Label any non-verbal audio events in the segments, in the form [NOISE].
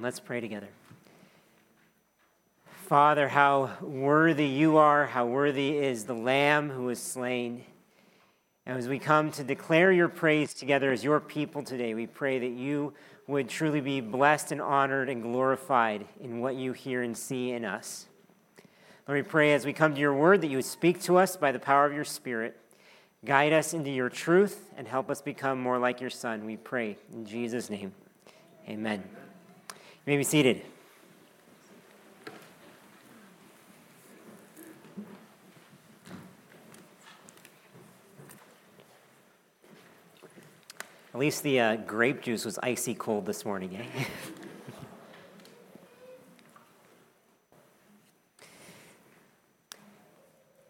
Let's pray together. Father, how worthy you are, how worthy is the Lamb who was slain. And as we come to declare your praise together as your people today, we pray that you would truly be blessed and honored and glorified in what you hear and see in us. Lord, we pray as we come to your word that you would speak to us by the power of your Spirit, guide us into your truth, and help us become more like your Son. We pray in Jesus' name. Amen. You may be seated. At least the uh, grape juice was icy cold this morning, eh? [LAUGHS]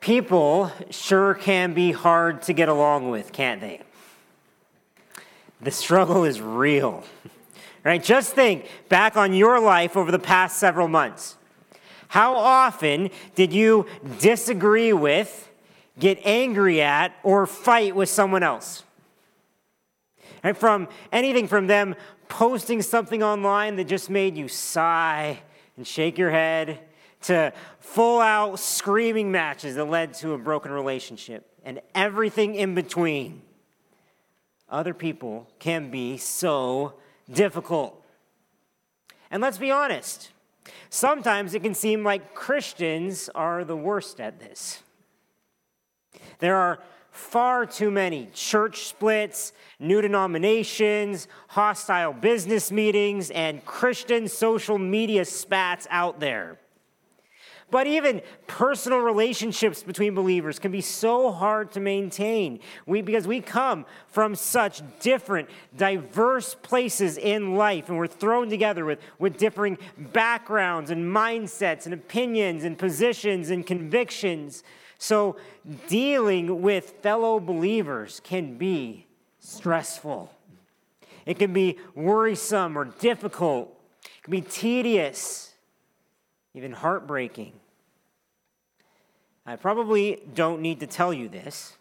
People sure can be hard to get along with, can't they? The struggle is real. Right? Just think back on your life over the past several months. How often did you disagree with, get angry at, or fight with someone else? Right? From anything from them posting something online that just made you sigh and shake your head to full out screaming matches that led to a broken relationship and everything in between. Other people can be so difficult. And let's be honest, sometimes it can seem like Christians are the worst at this. There are far too many church splits, new denominations, hostile business meetings, and Christian social media spats out there. But even personal relationships between believers can be so hard to maintain we, because we come from such different, diverse places in life, and we're thrown together with, with differing backgrounds and mindsets and opinions and positions and convictions. So, dealing with fellow believers can be stressful. It can be worrisome or difficult. It can be tedious, even heartbreaking. I probably don't need to tell you this,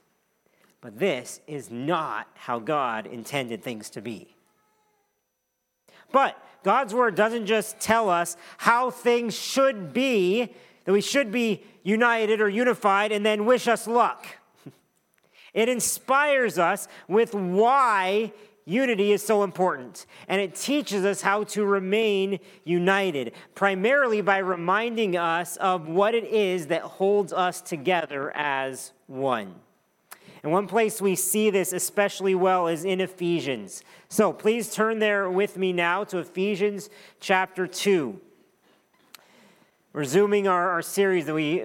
but this is not how God intended things to be. But God's word doesn't just tell us how things should be, that we should be united or unified, and then wish us luck. [LAUGHS] It inspires us with why unity is so important. And it teaches us how to remain united, primarily by reminding us of what it is that holds us together as one. And one place we see this especially well is in Ephesians. So please turn there with me now to Ephesians chapter 2. Resuming our, our series that we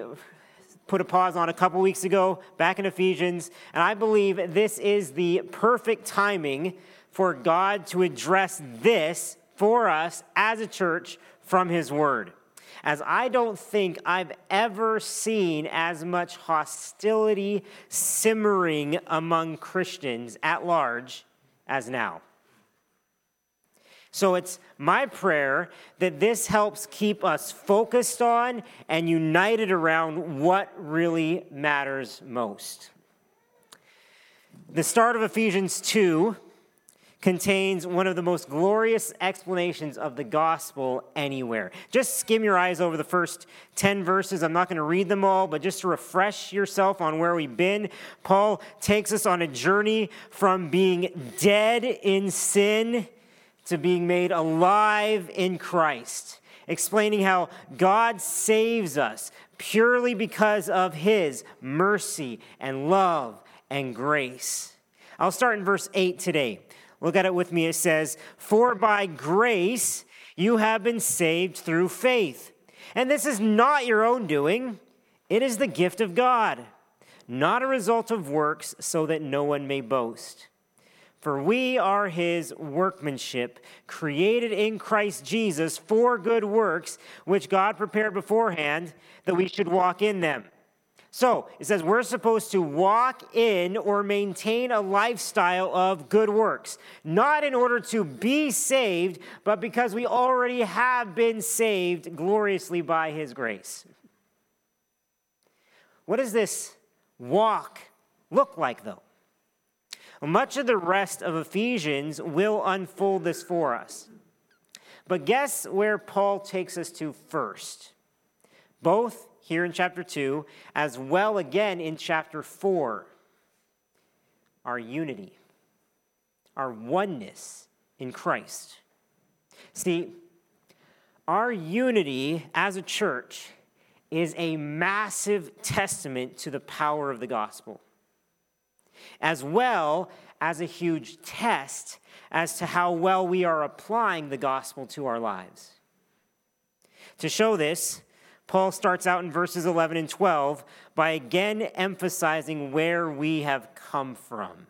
put a pause on a couple weeks ago, back in Ephesians, and I believe this is the perfect timing for God to address this for us as a church from His Word. As I don't think I've ever seen as much hostility simmering among Christians at large as now. So it's my prayer that this helps keep us focused on and united around what really matters most. The start of Ephesians 2 contains one of the most glorious explanations of the gospel anywhere. Just skim your eyes over the first 10 verses. I'm not going to read them all, but just to refresh yourself on where we've been, Paul takes us on a journey from being dead in sin to being made alive in Christ, explaining how God saves us purely because of his mercy and love and grace. I'll start in verse 8 today. Look at it with me. It says, For by grace you have been saved through faith. And this is not your own doing, it is the gift of God, not a result of works, so that no one may boast. For we are his workmanship, created in Christ Jesus for good works, which God prepared beforehand that we should walk in them. So it says we're supposed to walk in or maintain a lifestyle of good works, not in order to be saved, but because we already have been saved gloriously by his grace. What does this walk look like, though? Much of the rest of Ephesians will unfold this for us. But guess where Paul takes us to first? Both here in chapter 2, as well again in chapter 4. Our unity, our oneness in Christ. See, our unity as a church is a massive testament to the power of the gospel, as well as a huge test as to how well we are applying the gospel to our lives. To show this, Paul starts out in verses 11 and 12 by again emphasizing where we have come from.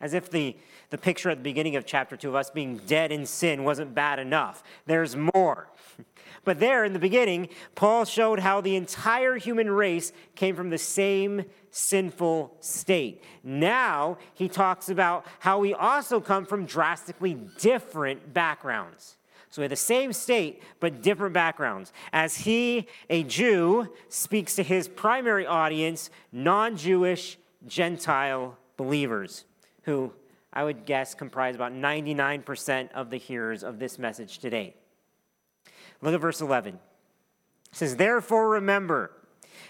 As if the, the picture at the beginning of chapter 2 of us being dead in sin wasn't bad enough. There's more. [LAUGHS] But there in the beginning, Paul showed how the entire human race came from the same sinful state. Now he talks about how we also come from drastically different backgrounds. So we have the same state, but different backgrounds. As he, a Jew, speaks to his primary audience, non Jewish Gentile believers, who I would guess comprise about 99% of the hearers of this message today. Look at verse 11. It says, Therefore remember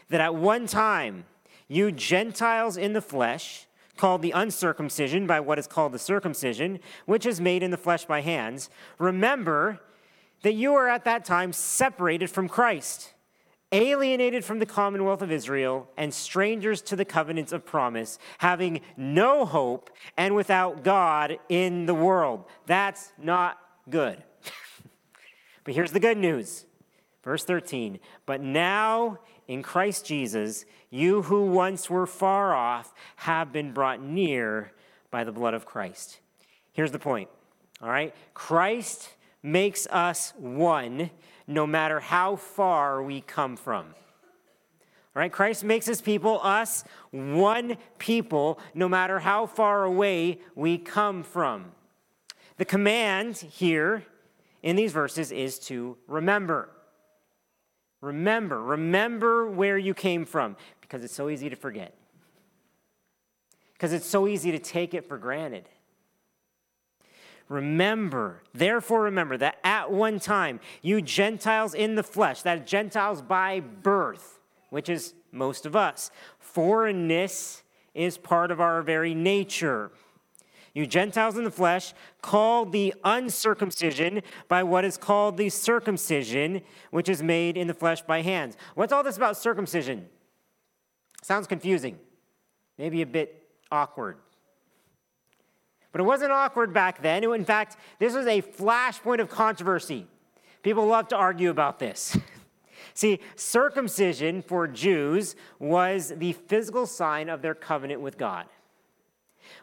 that at one time you Gentiles in the flesh, called the uncircumcision by what is called the circumcision, which is made in the flesh by hands, remember that you were at that time separated from Christ, alienated from the commonwealth of Israel, and strangers to the covenants of promise, having no hope and without God in the world. That's not good. But here's the good news. Verse 13, but now in Christ Jesus, you who once were far off have been brought near by the blood of Christ. Here's the point, all right? Christ makes us one no matter how far we come from. All right, Christ makes his people, us, one people, no matter how far away we come from. The command here in these verses is to remember. Remember, remember where you came from because it's so easy to forget. Because it's so easy to take it for granted. Remember, therefore, remember that at one time, you Gentiles in the flesh, that Gentiles by birth, which is most of us, foreignness is part of our very nature. You Gentiles in the flesh, called the uncircumcision by what is called the circumcision, which is made in the flesh by hands. What's all this about circumcision? Sounds confusing, maybe a bit awkward. But it wasn't awkward back then. In fact, this was a flashpoint of controversy. People love to argue about this. [LAUGHS] See, circumcision for Jews was the physical sign of their covenant with God.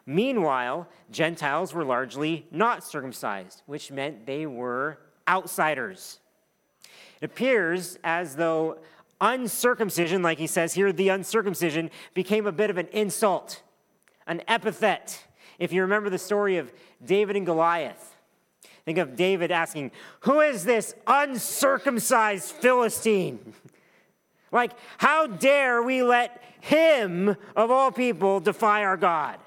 Meanwhile, Gentiles were largely not circumcised, which meant they were outsiders. It appears as though uncircumcision, like he says here, the uncircumcision, became a bit of an insult, an epithet. If you remember the story of David and Goliath, think of David asking, Who is this uncircumcised Philistine? like, how dare we let him, of all people, defy our God?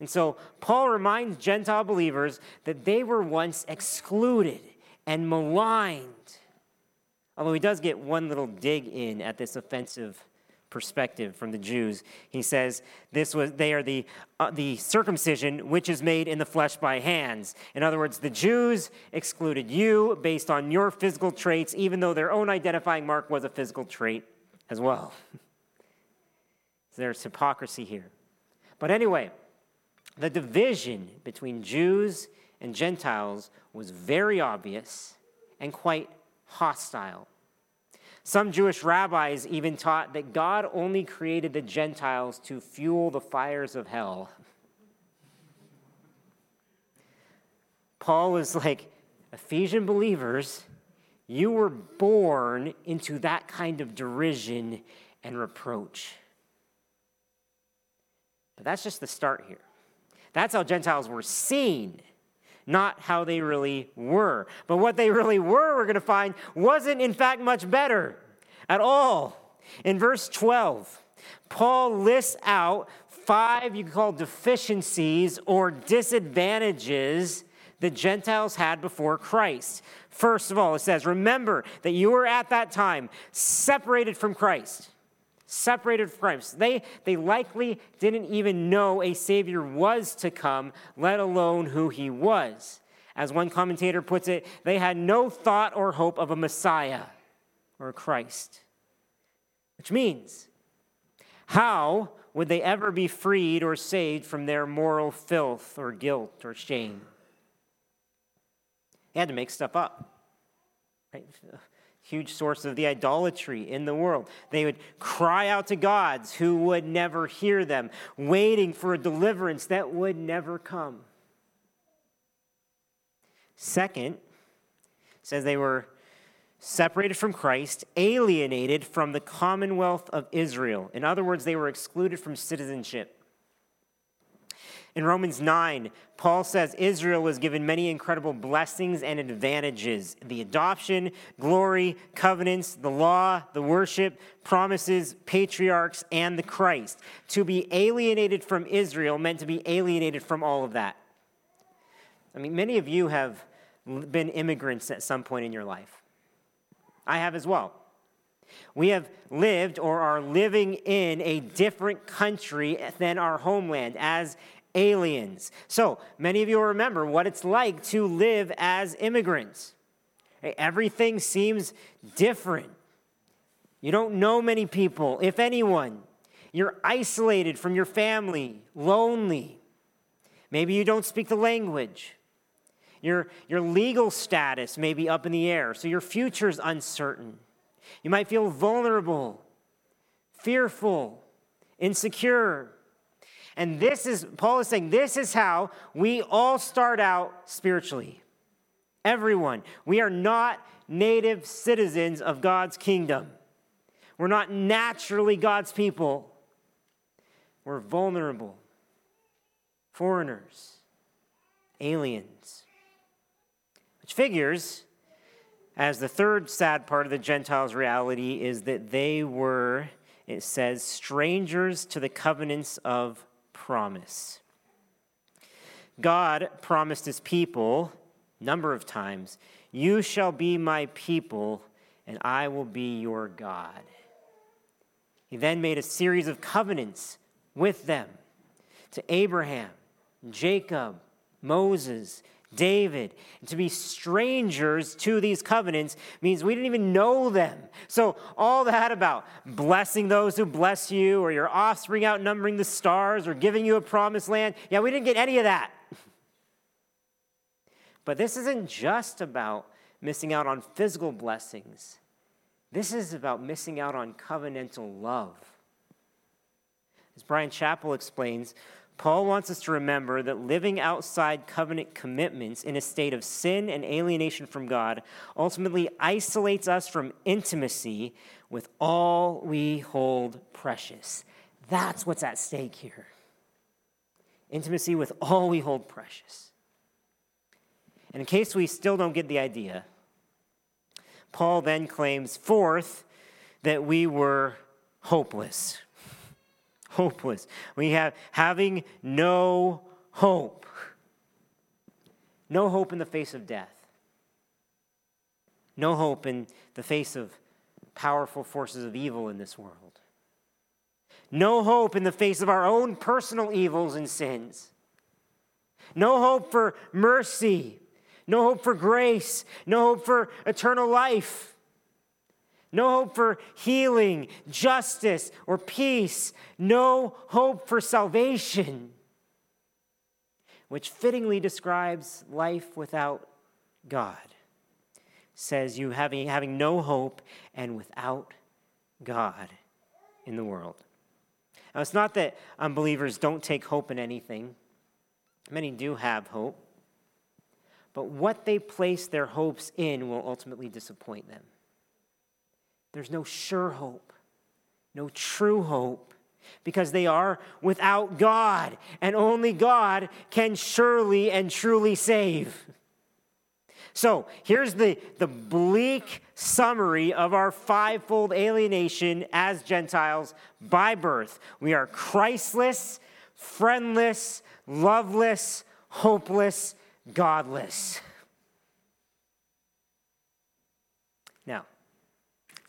And so Paul reminds Gentile believers that they were once excluded and maligned. Although he does get one little dig in at this offensive perspective from the Jews. He says, this was, they are the, uh, the circumcision which is made in the flesh by hands. In other words, the Jews excluded you based on your physical traits, even though their own identifying mark was a physical trait as well. [LAUGHS] There's hypocrisy here. But anyway, the division between Jews and Gentiles was very obvious and quite hostile. Some Jewish rabbis even taught that God only created the Gentiles to fuel the fires of hell. Paul was like, Ephesian believers, you were born into that kind of derision and reproach. But that's just the start here. That's how Gentiles were seen, not how they really were. But what they really were, we're going to find, wasn't in fact much better at all. In verse 12, Paul lists out five you could call deficiencies or disadvantages the Gentiles had before Christ. First of all, it says, Remember that you were at that time separated from Christ. Separated from. They, they likely didn't even know a Savior was to come, let alone who he was. As one commentator puts it, they had no thought or hope of a Messiah or a Christ. Which means, how would they ever be freed or saved from their moral filth or guilt or shame? They had to make stuff up. Right? Huge source of the idolatry in the world. They would cry out to gods who would never hear them, waiting for a deliverance that would never come. Second, says they were separated from Christ, alienated from the commonwealth of Israel. In other words, they were excluded from citizenship. In Romans 9, Paul says Israel was given many incredible blessings and advantages the adoption, glory, covenants, the law, the worship, promises, patriarchs, and the Christ. To be alienated from Israel meant to be alienated from all of that. I mean, many of you have been immigrants at some point in your life. I have as well. We have lived or are living in a different country than our homeland as aliens. So many of you remember what it's like to live as immigrants. Eh, everything seems different. You don't know many people, if anyone. You're isolated from your family, lonely. Maybe you don't speak the language. Your, your legal status may be up in the air, so your future is uncertain. You might feel vulnerable, fearful, insecure. And this is, Paul is saying, this is how we all start out spiritually. Everyone. We are not native citizens of God's kingdom. We're not naturally God's people. We're vulnerable, foreigners, aliens. Which figures as the third sad part of the Gentiles' reality is that they were, it says, strangers to the covenants of promise. God promised his people number of times, "You shall be my people, and I will be your God." He then made a series of covenants with them to Abraham, Jacob, Moses, David. And to be strangers to these covenants means we didn't even know them. So, all that about blessing those who bless you, or your offspring outnumbering the stars, or giving you a promised land, yeah, we didn't get any of that. [LAUGHS] But this isn't just about missing out on physical blessings, this is about missing out on covenantal love. As Bryan Chapell explains, Paul wants us to remember that living outside covenant commitments in a state of sin and alienation from God ultimately isolates us from intimacy with all we hold precious. That's what's at stake here. Intimacy with all we hold precious. And in case we still don't get the idea, Paul then claims, fourth, that we were hopeless hopeless. We have having no hope. No hope in the face of death. No hope in the face of powerful forces of evil in this world. No hope in the face of our own personal evils and sins. No hope for mercy. No hope for grace. No hope for eternal life no hope for healing, justice, or peace, no hope for salvation, which fittingly describes life without God. Says you having, having no hope and without God in the world. Now, it's not that unbelievers don't take hope in anything, many do have hope, but what they place their hopes in will ultimately disappoint them. There's no sure hope, no true hope, because they are without God, and only God can surely and truly save. So here's the, the bleak summary of our fivefold alienation as Gentiles by birth. We are Christless, friendless, loveless, hopeless, godless. Now,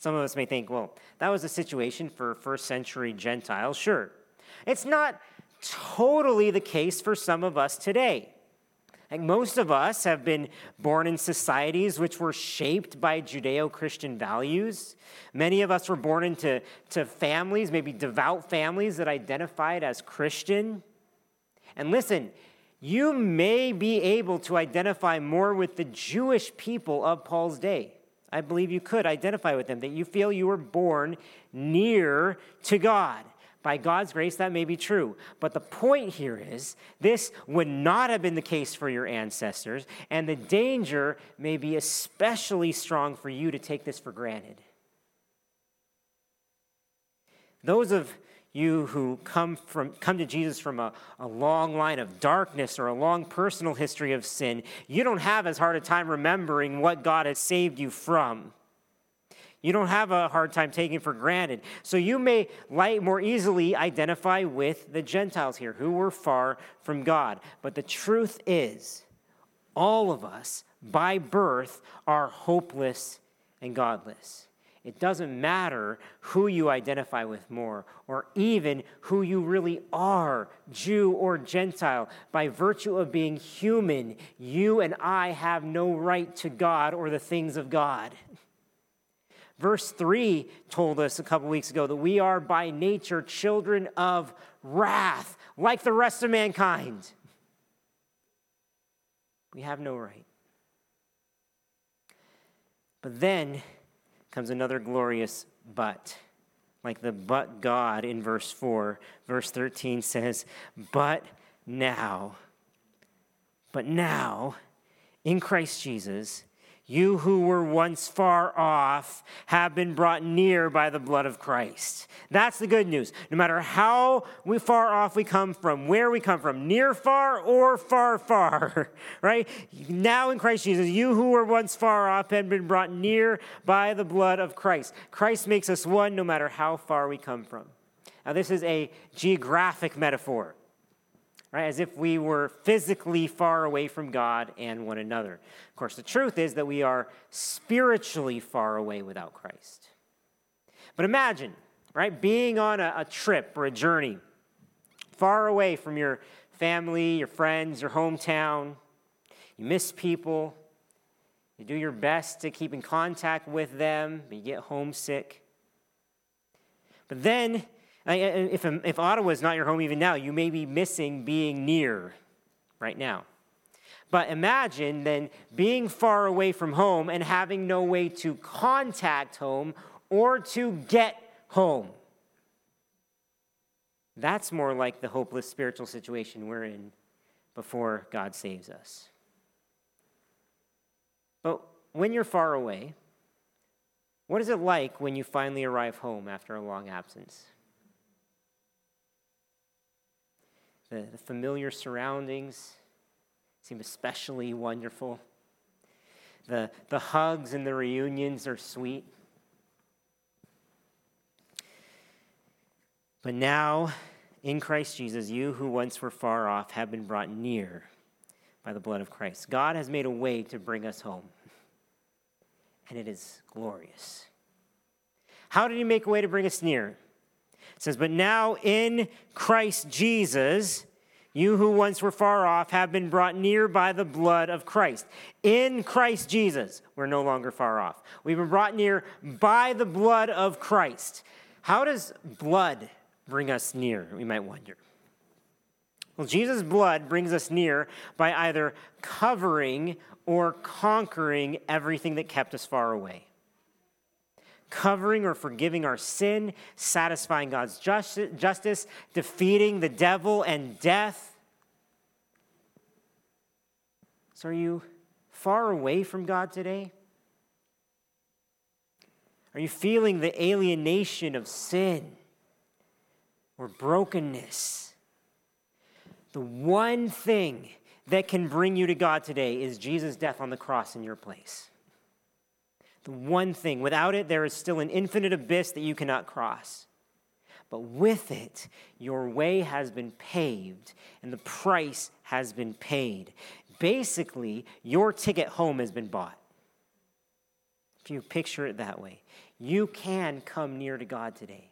some of us may think, well, that was a situation for first century Gentiles. Sure. It's not totally the case for some of us today. Like most of us have been born in societies which were shaped by Judeo Christian values. Many of us were born into to families, maybe devout families that identified as Christian. And listen, you may be able to identify more with the Jewish people of Paul's day. I believe you could identify with them, that you feel you were born near to God. By God's grace, that may be true. But the point here is this would not have been the case for your ancestors, and the danger may be especially strong for you to take this for granted. Those of you who come, from, come to Jesus from a, a long line of darkness or a long personal history of sin, you don't have as hard a time remembering what God has saved you from. You don't have a hard time taking for granted. So you may light more easily identify with the Gentiles here who were far from God. But the truth is, all of us by birth are hopeless and godless. It doesn't matter who you identify with more, or even who you really are, Jew or Gentile. By virtue of being human, you and I have no right to God or the things of God. Verse 3 told us a couple weeks ago that we are by nature children of wrath, like the rest of mankind. We have no right. But then comes another glorious but. Like the but God in verse 4. Verse 13 says, But now, but now, in Christ Jesus, you who were once far off have been brought near by the blood of Christ. That's the good news. No matter how we far off we come from, where we come from, near far or far far, [LAUGHS] right? Now in Christ Jesus, you who were once far off have been brought near by the blood of Christ. Christ makes us one no matter how far we come from. Now, this is a geographic metaphor right? As if we were physically far away from God and one another. Of course, the truth is that we are spiritually far away without Christ. But imagine, right, being on a, a trip or a journey far away from your family, your friends, your hometown. You miss people. You do your best to keep in contact with them, but you get homesick. But then if, um, if Ottawa is not your home even now, you may be missing being near right now. But imagine then being far away from home and having no way to contact home or to get home. That's more like the hopeless spiritual situation we're in before God saves us. But when you're far away, what is it like when you finally arrive home after a long absence? The, the familiar surroundings seem especially wonderful. The, the hugs and the reunions are sweet. But now, in Christ Jesus, you who once were far off have been brought near by the blood of Christ. God has made a way to bring us home, and it is glorious. How did He make a way to bring us near? It says, But now in Christ Jesus, you who once were far off have been brought near by the blood of Christ. In Christ Jesus, we're no longer far off. We've been brought near by the blood of Christ. How does blood bring us near? We might wonder. Well, Jesus' blood brings us near by either covering or conquering everything that kept us far away covering or forgiving our sin, satisfying God's justice, defeating the devil and death. So, are you far away from God today? Are you feeling the alienation of sin or brokenness? The one thing that can bring you to God today is Jesus' death on the cross in your place. The one thing. Without it, there is still an infinite abyss that you cannot cross. But with it, your way has been paved and the price has been paid. basically, your ticket home has been bought. If you picture it that way, you can come near to God today.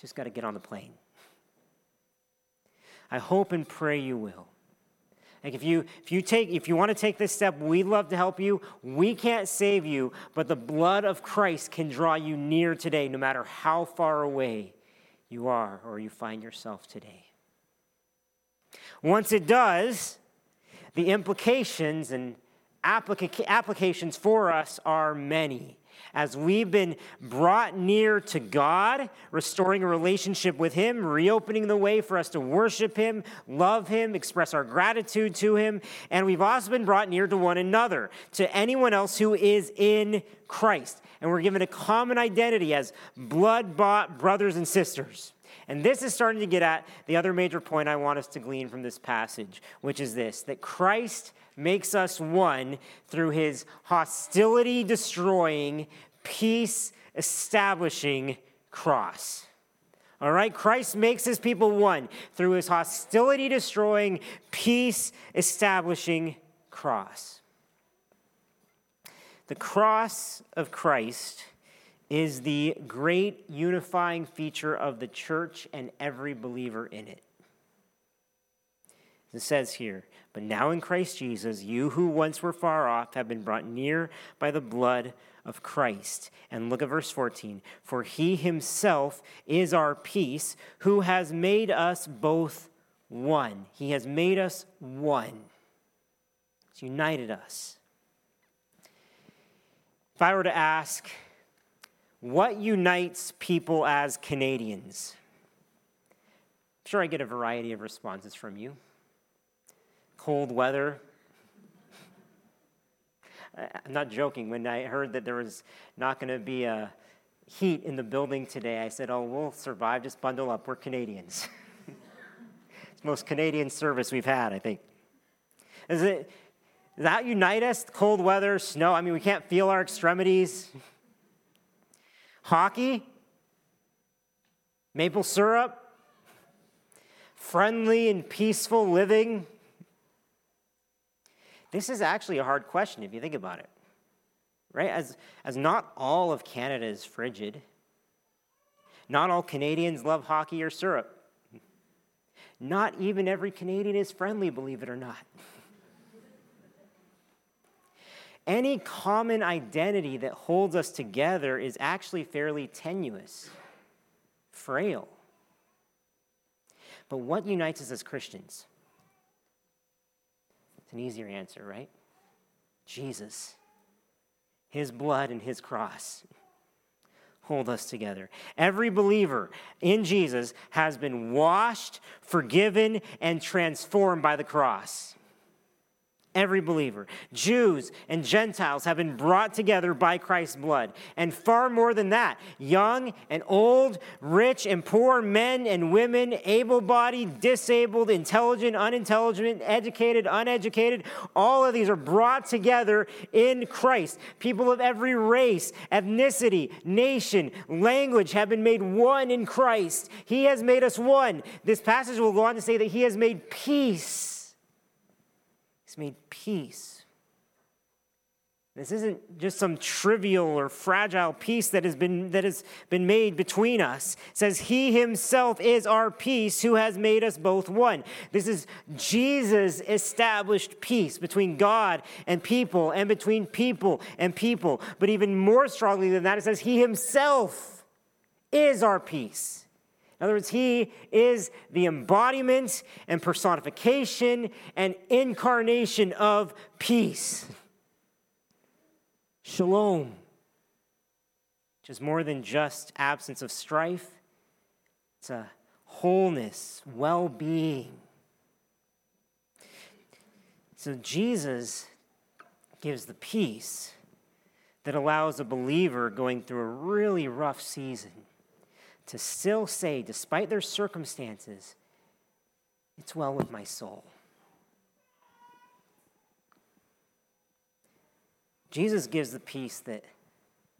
Just got to get on the plane. I hope and pray you will. Like if you if you take if you want to take this step, we'd love to help you. We can't save you, but the blood of Christ can draw you near today, no matter how far away you are or you find yourself today. Once it does, the implications and applica- applications for us are many as we've been brought near to God, restoring a relationship with Him, reopening the way for us to worship Him, love Him, express our gratitude to Him, and we've also been brought near to one another, to anyone else who is in Christ. And we're given a common identity as blood bought brothers and sisters. And this is starting to get at the other major point I want us to glean from this passage, which is this that Christ makes us one through his hostility destroying, peace establishing cross. All right, Christ makes his people one through his hostility destroying, peace establishing cross. The cross of Christ is the great unifying feature of the church and every believer in it. It says here, but now in Christ Jesus, you who once were far off have been brought near by the blood of Christ. And look at verse 14. For he himself is our peace, who has made us both one. He has made us one. He's united us. If I were to ask, what unites people as Canadians? I'm sure I get a variety of responses from you. Cold weather. I'm not joking. When I heard that there was not going to be a heat in the building today, I said, Oh, we'll survive. Just bundle up. We're Canadians. [LAUGHS] it's the most Canadian service we've had, I think. Is it, does that unite us? Cold weather, snow. I mean, we can't feel our extremities. Hockey, maple syrup, friendly and peaceful living. This is actually a hard question if you think about it, right? As, as not all of Canada is frigid, not all Canadians love hockey or syrup. Not even every Canadian is friendly, believe it or not. [LAUGHS] any common identity that holds us together is actually fairly tenuous, frail. But what unites us as Christians? It's an easier answer, right? Jesus. His blood and his cross hold us together. Every believer in Jesus has been washed, forgiven, and transformed by the cross. Every believer, Jews and Gentiles, have been brought together by Christ's blood. And far more than that, young and old, rich and poor, men and women, able bodied, disabled, intelligent, unintelligent, educated, uneducated, all of these are brought together in Christ. People of every race, ethnicity, nation, language have been made one in Christ. He has made us one. This passage will go on to say that He has made peace He's made peace. This isn't just some trivial or fragile peace that has been, that has been made between us. It says, He Himself is our peace who has made us both one. This is Jesus' established peace between God and people and between people and people. But even more strongly than that, it says, He Himself is our peace. In other words, he is the embodiment and personification and incarnation of peace. Shalom, which is more than just absence of strife, it's a wholeness, well being. So Jesus gives the peace that allows a believer going through a really rough season to still say, despite their circumstances, it's well with my soul. Jesus gives the peace that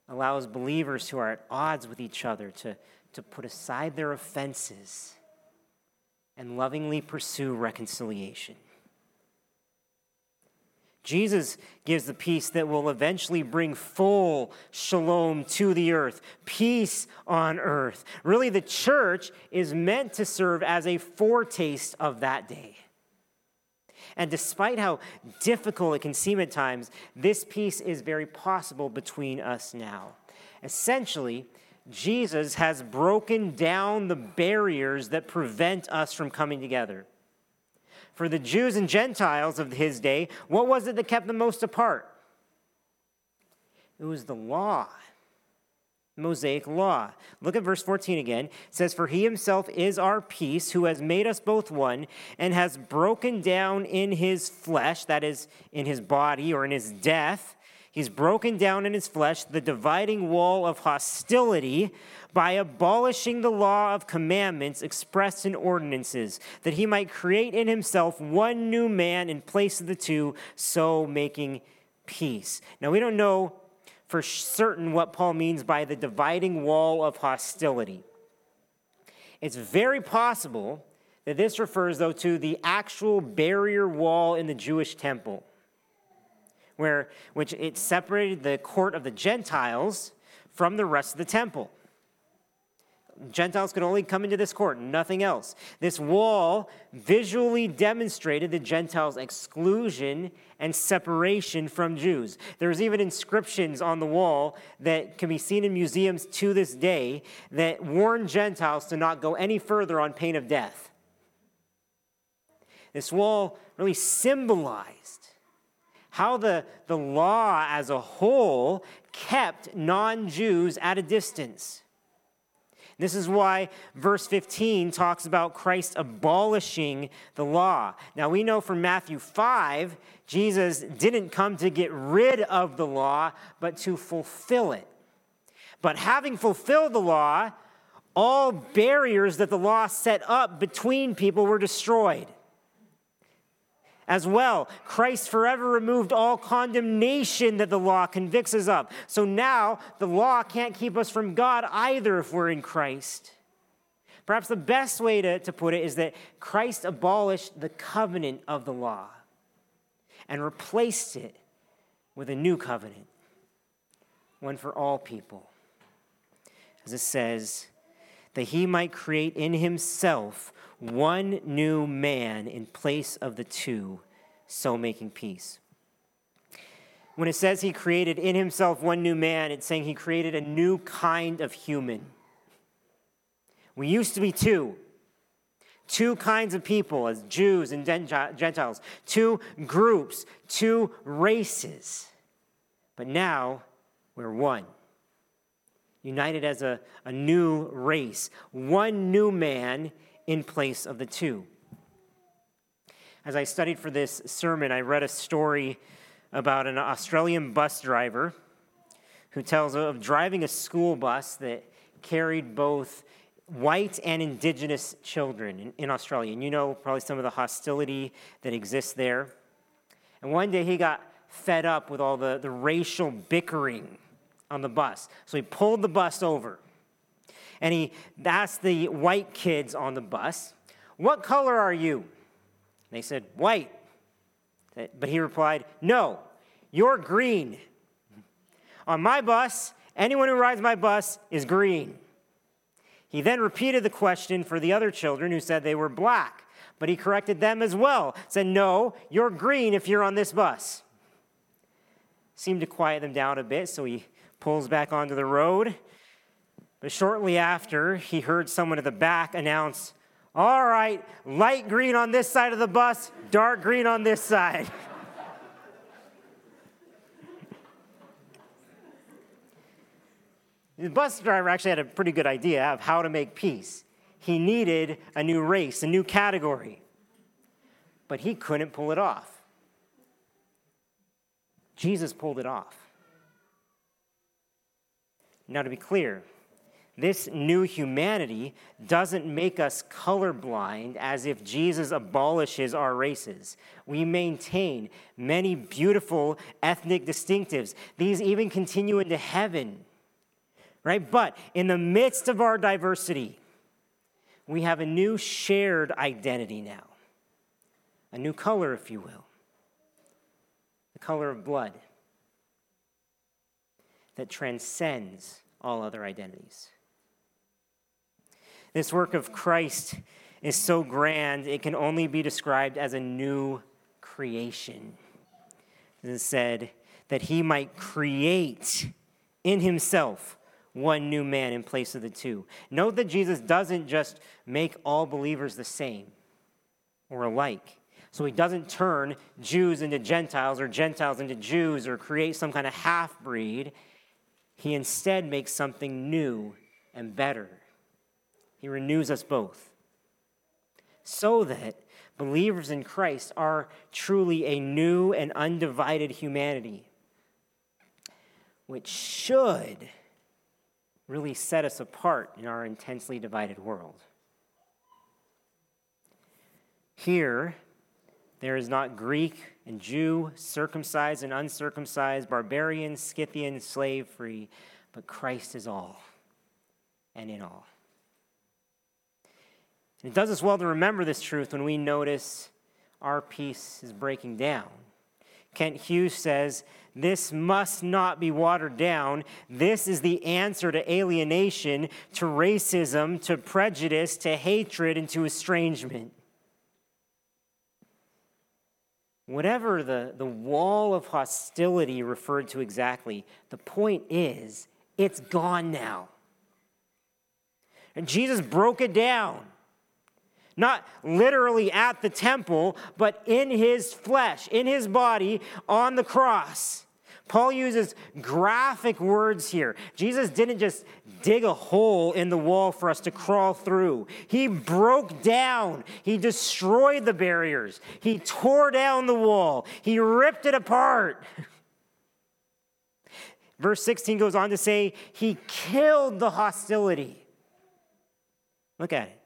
allows believers who are at odds with each other to, to put aside their offenses and lovingly pursue reconciliation. Jesus gives the peace that will eventually bring full shalom to the earth, peace on earth. Really, the church is meant to serve as a foretaste of that day. And despite how difficult it can seem at times, this peace is very possible between us now. Essentially, Jesus has broken down the barriers that prevent us from coming together. For the Jews and Gentiles of his day, what was it that kept them most apart? It was the law. Mosaic law. Look at verse 14 again. It says, For he himself is our peace, who has made us both one, and has broken down in his flesh, that is, in his body or in his death, He's broken down in his flesh the dividing wall of hostility by abolishing the law of commandments expressed in ordinances, that he might create in himself one new man in place of the two, so making peace. Now, we don't know for certain what Paul means by the dividing wall of hostility. It's very possible that this refers, though, to the actual barrier wall in the Jewish temple where, which it separated the court of the Gentiles from the rest of the temple. Gentiles could only come into this court, nothing else. This wall visually demonstrated the Gentiles' exclusion and separation from Jews. There's even inscriptions on the wall that can be seen in museums to this day that warn Gentiles to not go any further on pain of death. This wall really symbolized how the, the law as a whole kept non Jews at a distance. This is why verse 15 talks about Christ abolishing the law. Now, we know from Matthew 5, Jesus didn't come to get rid of the law, but to fulfill it. But having fulfilled the law, all barriers that the law set up between people were destroyed as well. Christ forever removed all condemnation that the law convicts us of. So now the law can't keep us from God either if we're in Christ. Perhaps the best way to, to put it is that Christ abolished the covenant of the law and replaced it with a new covenant, one for all people. As it says, that he might create in himself one new man in place of the two, so making peace. When it says he created in himself one new man, it's saying he created a new kind of human. We used to be two. Two kinds of people, as Jews and Gentiles, two groups, two races. But now we're one united as a, a new race, one new man in place of the two. As I studied for this sermon, I read a story about an Australian bus driver who tells of driving a school bus that carried both white and indigenous children in, in, Australia. And you know probably some of the hostility that exists there. And one day he got fed up with all the, the racial bickering on the bus. So he pulled the bus over and he asked the white kids on the bus, What color are you? And they said, White. But he replied, No, you're green. On my bus, anyone who rides my bus is green. He then repeated the question for the other children who said they were black, but he corrected them as well. Said, No, you're green if you're on this bus. Seemed to quiet them down a bit, so he pulls back onto the road but shortly after, he heard someone at the back announce, All right, light green on this side of the bus, dark green on this side. [LAUGHS] the bus driver actually had a pretty good idea of how to make peace. He needed a new race, a new category, but he couldn't pull it off. Jesus pulled it off. Now, to be clear, this new humanity doesn't make us colorblind as if Jesus abolishes our races. We maintain many beautiful ethnic distinctives. These even continue into heaven, right? But in the midst of our diversity, we have a new shared identity now, a new color, if you will. The color of blood that transcends all other identities. This work of Christ is so grand, it can only be described as a new creation. It is said that he might create in himself one new man in place of the two. Note that Jesus doesn't just make all believers the same or alike. So he doesn't turn Jews into Gentiles or Gentiles into Jews or create some kind of half breed. He instead makes something new and better. He renews us both so that believers in Christ are truly a new and undivided humanity, which should really set us apart in our intensely divided world. Here, there is not Greek and Jew, circumcised and uncircumcised, barbarian, Scythian, slave free, but Christ is all and in all. It does us well to remember this truth when we notice our peace is breaking down. Kent Hughes says, This must not be watered down. This is the answer to alienation, to racism, to prejudice, to hatred, and to estrangement. Whatever the, the wall of hostility referred to exactly, the point is, it's gone now. And Jesus broke it down. Not literally at the temple, but in his flesh, in his body, on the cross. Paul uses graphic words here. Jesus didn't just dig a hole in the wall for us to crawl through. He broke down, he destroyed the barriers, he tore down the wall, he ripped it apart. [LAUGHS] Verse 16 goes on to say, He killed the hostility. Look at it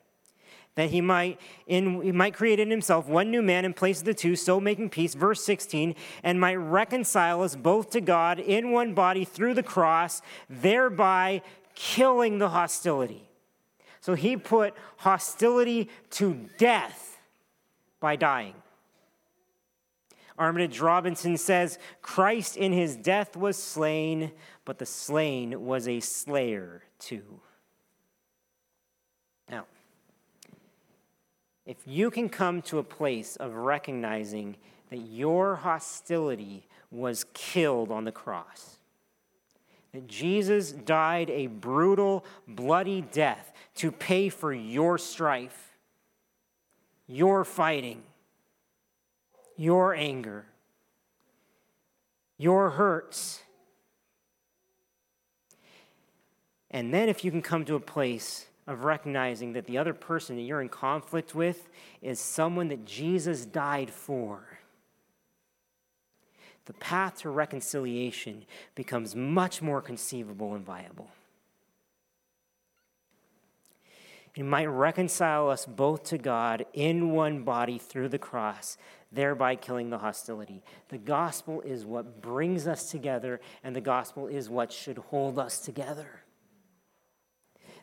that he might in he might create in himself one new man in place of the two so making peace. Verse 16 and might reconcile us both to god in one body through the cross thereby killing the hostility. So he put hostility to death by dying. Armitage robinson says christ in his death was slain but the slain was a slayer too if you can come to a place of recognizing that your hostility was killed on the cross, that Jesus died a brutal, bloody death to pay for your strife, your fighting, your anger, your hurts. And then, if you can come to a place of recognizing that the other person that you're in conflict with is someone that Jesus died for. The path to reconciliation becomes much more conceivable and viable. He might reconcile us both to God in one body through the cross, thereby killing the hostility. The gospel is what brings us together, and the gospel is what should hold us together.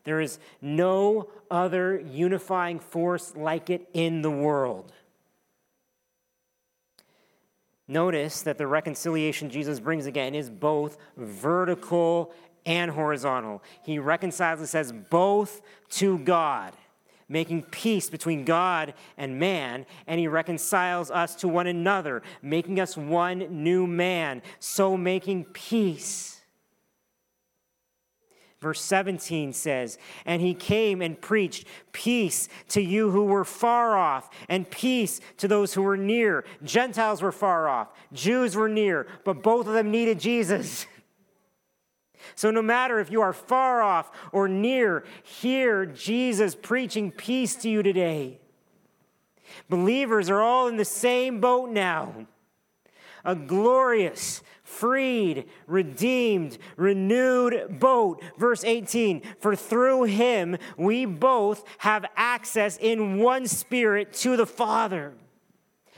There is no other unifying force like it in the world. Notice that the reconciliation Jesus brings again is both vertical and horizontal. He reconciles us as both to God, making peace between God and man, and he reconciles us to one another, making us one new man, so making peace. Verse 17 says, And he came and preached peace to you who were far off, and peace to those who were near. Gentiles were far off, Jews were near, but both of them needed Jesus. [LAUGHS] So, no matter if you are far off or near, hear Jesus preaching peace to you today. Believers are all in the same boat now. A glorious, freed, redeemed, renewed boat. Verse 18 For through him we both have access in one spirit to the Father.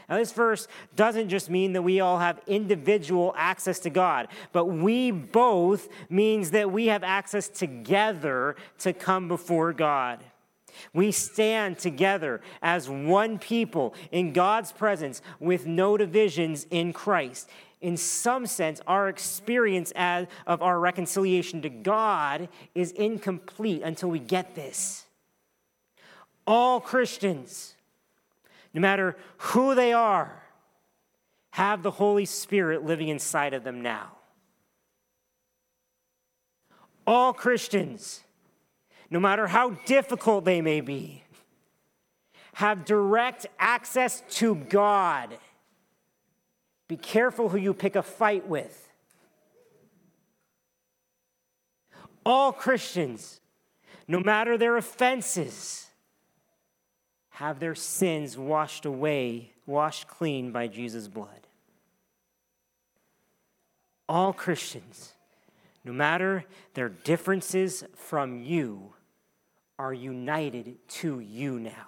Now, this verse doesn't just mean that we all have individual access to God, but we both means that we have access together to come before God. We stand together as one people in God's presence with no divisions in Christ. in some sense, our experience as, of our reconciliation to God is incomplete until we get this. All Christians, no matter who they are, have the Holy Spirit living inside of them now. All Christians, no matter how difficult they may be, have direct access to God. Be careful who you pick a fight with. All Christians, no matter their offenses, have their sins washed away, washed clean by Jesus' blood. All Christians, no matter their differences from you, are united to you now.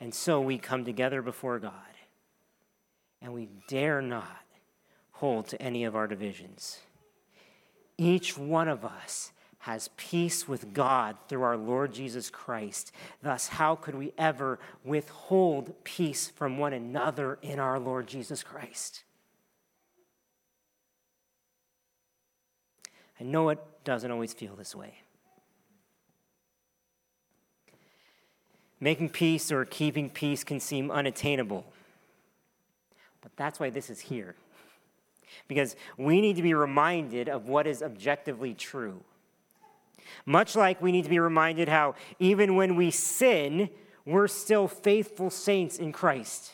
And so we come together before God, and we dare not hold to any of our divisions. Each one of us has peace with God through our Lord Jesus Christ. Thus, how could we ever withhold peace from one another in our Lord Jesus Christ? I know it doesn't always feel this way. Making peace or keeping peace can seem unattainable. But that's why this is here. Because we need to be reminded of what is objectively true. Much like we need to be reminded how even when we sin, we're still faithful saints in Christ.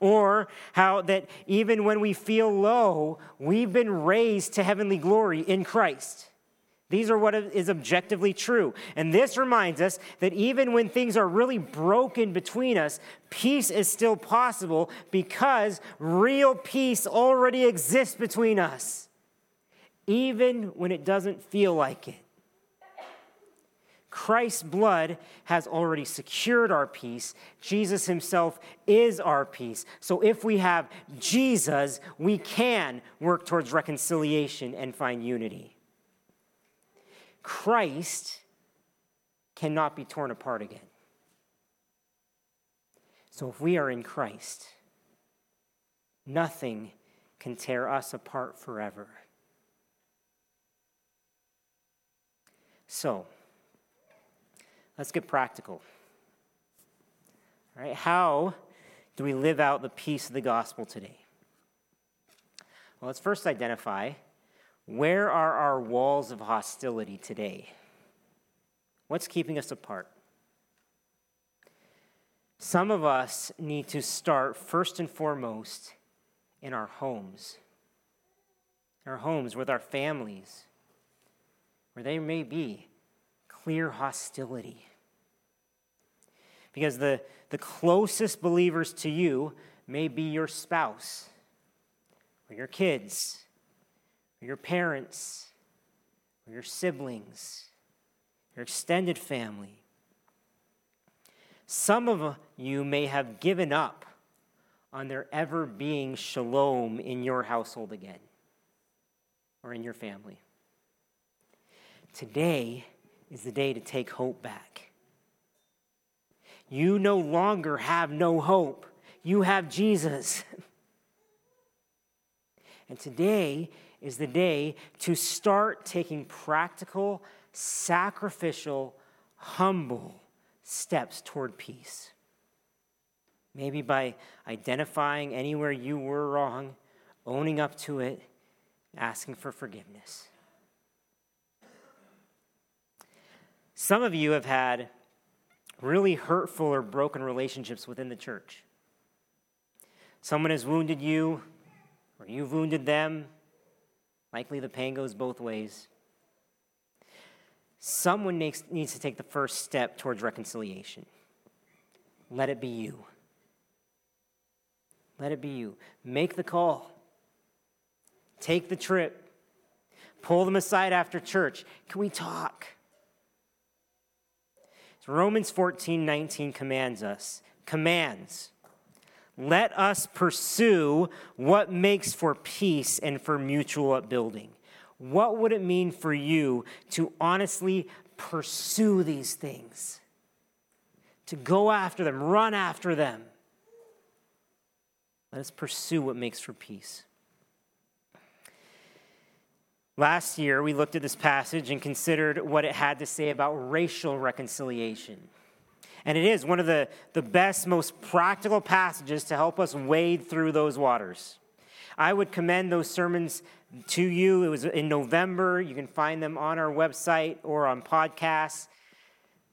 Or how that even when we feel low, we've been raised to heavenly glory in Christ. These are what is objectively true. And this reminds us that even when things are really broken between us, peace is still possible because real peace already exists between us, even when it doesn't feel like it. Christ's blood has already secured our peace. Jesus himself is our peace. So if we have Jesus, we can work towards reconciliation and find unity. Christ cannot be torn apart again. So if we are in Christ, nothing can tear us apart forever. So, let's get practical. All right, how do we live out the peace of the gospel today? Well, let's first identify where are our walls of hostility today? What's keeping us apart? Some of us need to start first and foremost in our homes. Our homes with our families, where there may be clear hostility. Because the, the closest believers to you may be your spouse or your kids or your parents, or your siblings, your extended family. Some of you may have given up on there ever being shalom in your household again or in your family. Today is the day to take hope back. You no longer have no hope, you have Jesus. [LAUGHS] and today is the day to start taking practical, sacrificial, humble steps toward peace. Maybe by identifying anywhere you were wrong, owning up to it, asking for forgiveness. Some of you have had really hurtful or broken relationships within the church. Someone has wounded you, or you've wounded them, Likely the pain goes both ways. Someone needs, needs to take the first step towards reconciliation. Let it be you. Let it be you. Make the call. Take the trip. Pull them aside after church. Can we talk? Romans 14 19 commands us, commands let us pursue what makes for peace and for mutual upbuilding. What would it mean for you to honestly pursue these things? To go after them, run after them. Let us pursue what makes for peace. Last year, we looked at this passage and considered what it had to say about racial reconciliation. And it is one of the, the best, most practical passages to help us wade through those waters. I would commend those sermons to you. It was in November. You can find them on our website or on podcasts.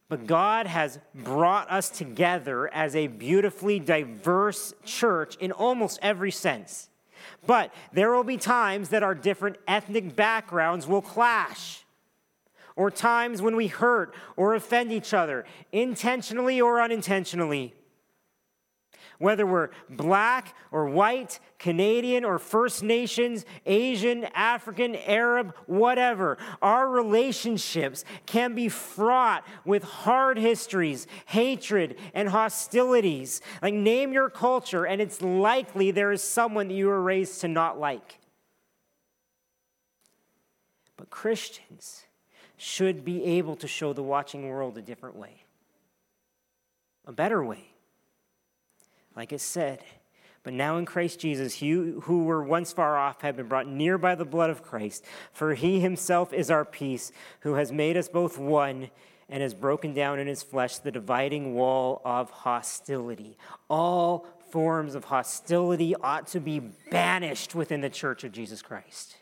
But God has brought us together as a beautifully diverse church in almost every sense. But there will be times that our different ethnic backgrounds will clash, or times when we hurt or offend each other, intentionally or unintentionally. Whether we're black or white, Canadian or First Nations, Asian, African, Arab, whatever, our relationships can be fraught with hard histories, hatred, and hostilities. Like, name your culture, and it's likely there is someone that you were raised to not like. But Christians should be able to show the watching world a different way, a better way like it said. But now in Christ Jesus, you who were once far off have been brought near by the blood of Christ. For he himself is our peace, who has made us both one and has broken down in his flesh the dividing wall of hostility. All forms of hostility ought to be banished within the church of Jesus Christ.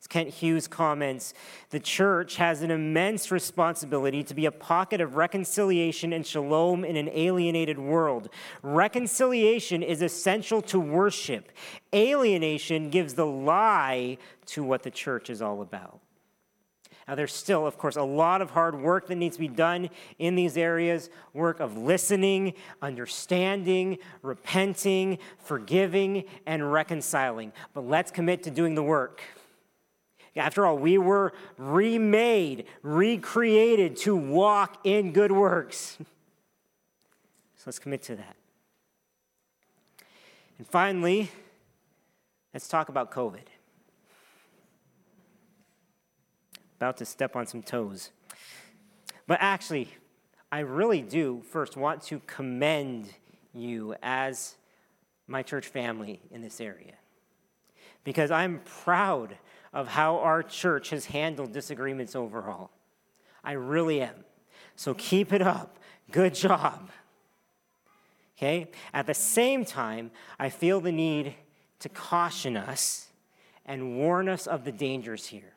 As Kent Hughes comments, the church has an immense responsibility to be a pocket of reconciliation and shalom in an alienated world. Reconciliation is essential to worship, alienation gives the lie to what the church is all about. Now, there's still, of course, a lot of hard work that needs to be done in these areas work of listening, understanding, repenting, forgiving, and reconciling. But let's commit to doing the work. After all, we were remade, recreated to walk in good works. [LAUGHS] So let's commit to that. And finally, let's talk about COVID. About to step on some toes. But actually, I really do first want to commend you as my church family in this area. Because I'm proud of how our church has handled disagreements overall. I really am. So keep it up. Good job. Okay? At the same time, I feel the need to caution us and warn us of the dangers here.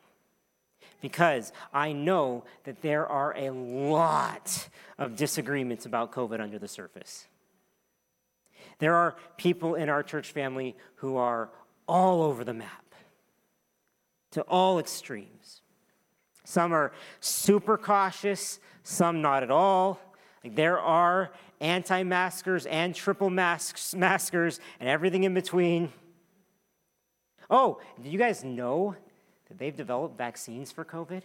Because I know that there are a lot of disagreements about COVID under the surface. There are people in our church family who are all over the map to all extremes. Some are super cautious, some not at all. Like there are anti maskers and triple masks, maskers and everything in between. Oh, do you guys know that they've developed vaccines for COVID?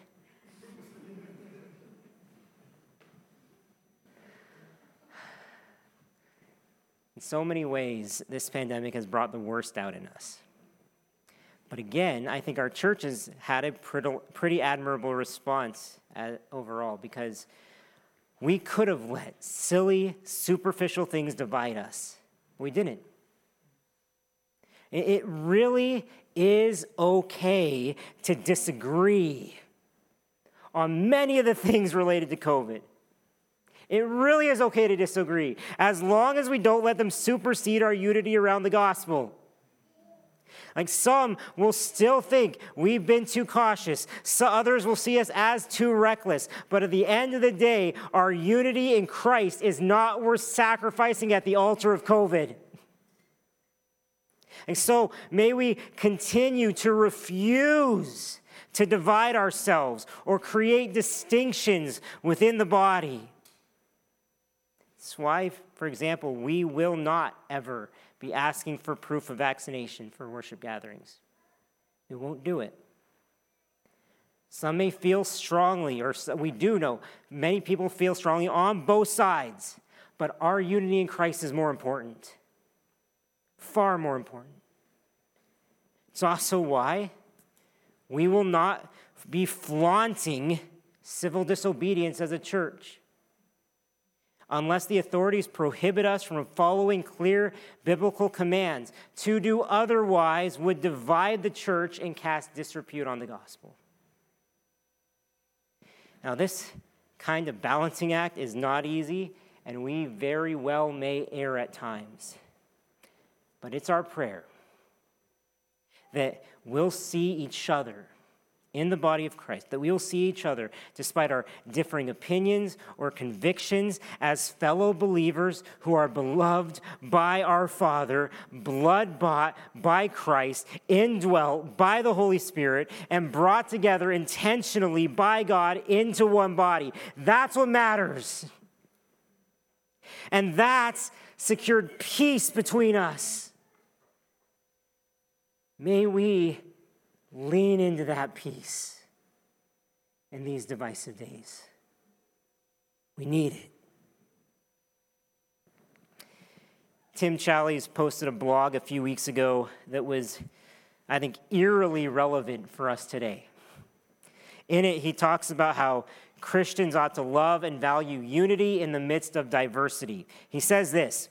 In so many ways, this pandemic has brought the worst out in us. But again, I think our church has had a pretty, admirable response overall because we could have let silly, superficial things divide us. We didn't. It really is okay to disagree on many of the things related to COVID. It really is okay to disagree as long as we don't let them supersede our unity around the gospel. Like some will still think we've been too cautious. So others will see us as too reckless. But at the end of the day, our unity in Christ is not worth sacrificing at the altar of COVID. And so may we continue to refuse to divide ourselves or create distinctions within the body. That's why, for example, we will not ever be asking for proof of vaccination for worship gatherings. We won't do it. Some may feel strongly, or we do know many people feel strongly on both sides, but our unity in Christ is more important. Far more important. It's also why we will not be flaunting civil disobedience as a church. Unless the authorities prohibit us from following clear biblical commands. To do otherwise would divide the church and cast disrepute on the gospel. Now, this kind of balancing act is not easy, and we very well may err at times. But it's our prayer that we'll see each other in the body of Christ, that we will see each other despite our differing opinions or convictions as fellow believers who are beloved by our Father, blood bought by Christ, indwelt by the Holy Spirit, and brought together intentionally by God into one body. That's what matters. And that's secured peace between us. May we Lean into that peace in these divisive days. We need it. Tim Challies posted a blog a few weeks ago that was, I think, eerily relevant for us today. In it, he talks about how Christians ought to love and value unity in the midst of diversity. He says this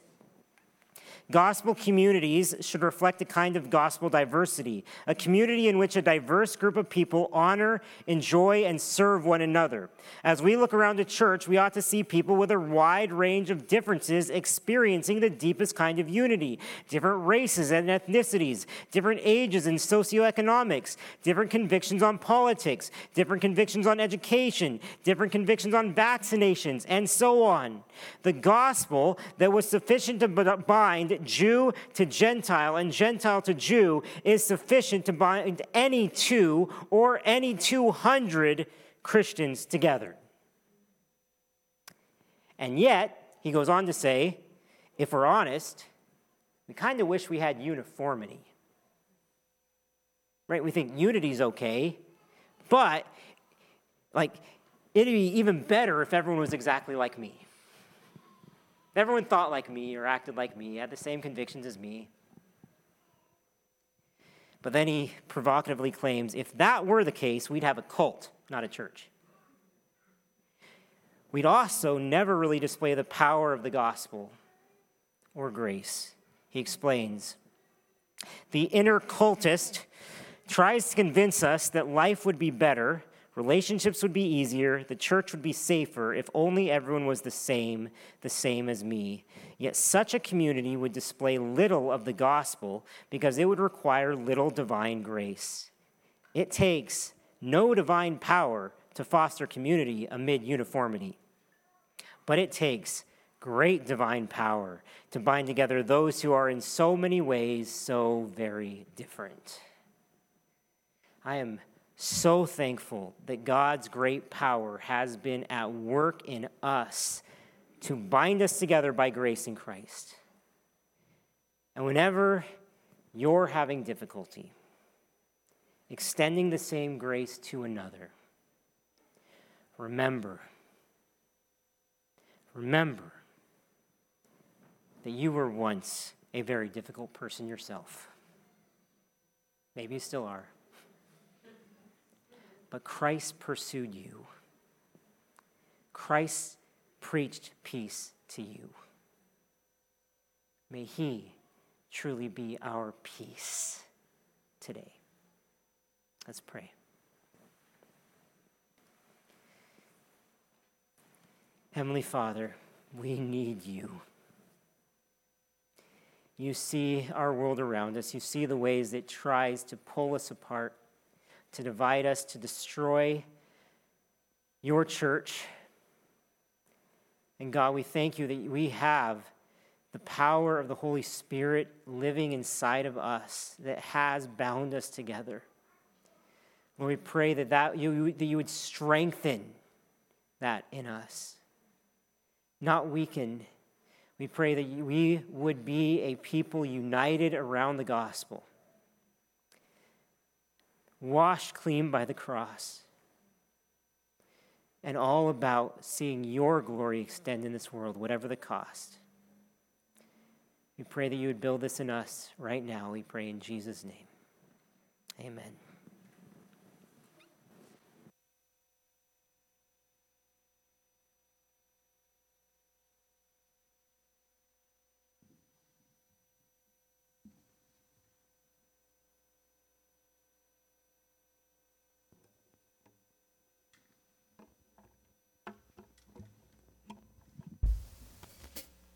Gospel communities should reflect a kind of gospel diversity, a community in which a diverse group of people honor, enjoy, and serve one another. As we look around a church, we ought to see people with a wide range of differences experiencing the deepest kind of unity different races and ethnicities, different ages and socioeconomics, different convictions on politics, different convictions on education, different convictions on vaccinations, and so on. The gospel that was sufficient to bind Jew to Gentile and Gentile to Jew is sufficient to bind any two or any 200 Christians together. And yet, he goes on to say, if we're honest, we kind of wish we had uniformity. Right? We think unity's okay, but like it'd be even better if everyone was exactly like me everyone thought like me or acted like me, had the same convictions as me. But then he provocatively claims if that were the case, we'd have a cult, not a church. We'd also never really display the power of the gospel or grace. He explains the inner cultist tries to convince us that life would be better Relationships would be easier, the church would be safer if only everyone was the same, the same as me. Yet such a community would display little of the gospel because it would require little divine grace. It takes no divine power to foster community amid uniformity, but it takes great divine power to bind together those who are in so many ways so very different. I am so thankful that God's great power has been at work in us to bind us together by grace in Christ. And whenever you're having difficulty extending the same grace to another, remember, remember that you were once a very difficult person yourself. Maybe you still are but Christ pursued you. Christ preached peace to you. May He truly be our peace today. Let's pray. Heavenly Father, we need you. You see our world around us. You see the ways it tries to pull us apart to divide us, to destroy your church. And God, we thank you that we have the power of the Holy Spirit living inside of us that has bound us together. Lord, we pray that, that, you, that you would strengthen that in us, not weaken. We pray that we would be a people united around the gospel washed clean by the cross, and all about seeing your glory extend in this world, whatever the cost. We pray that you would build this in us right now. We pray in Jesus' name. Amen.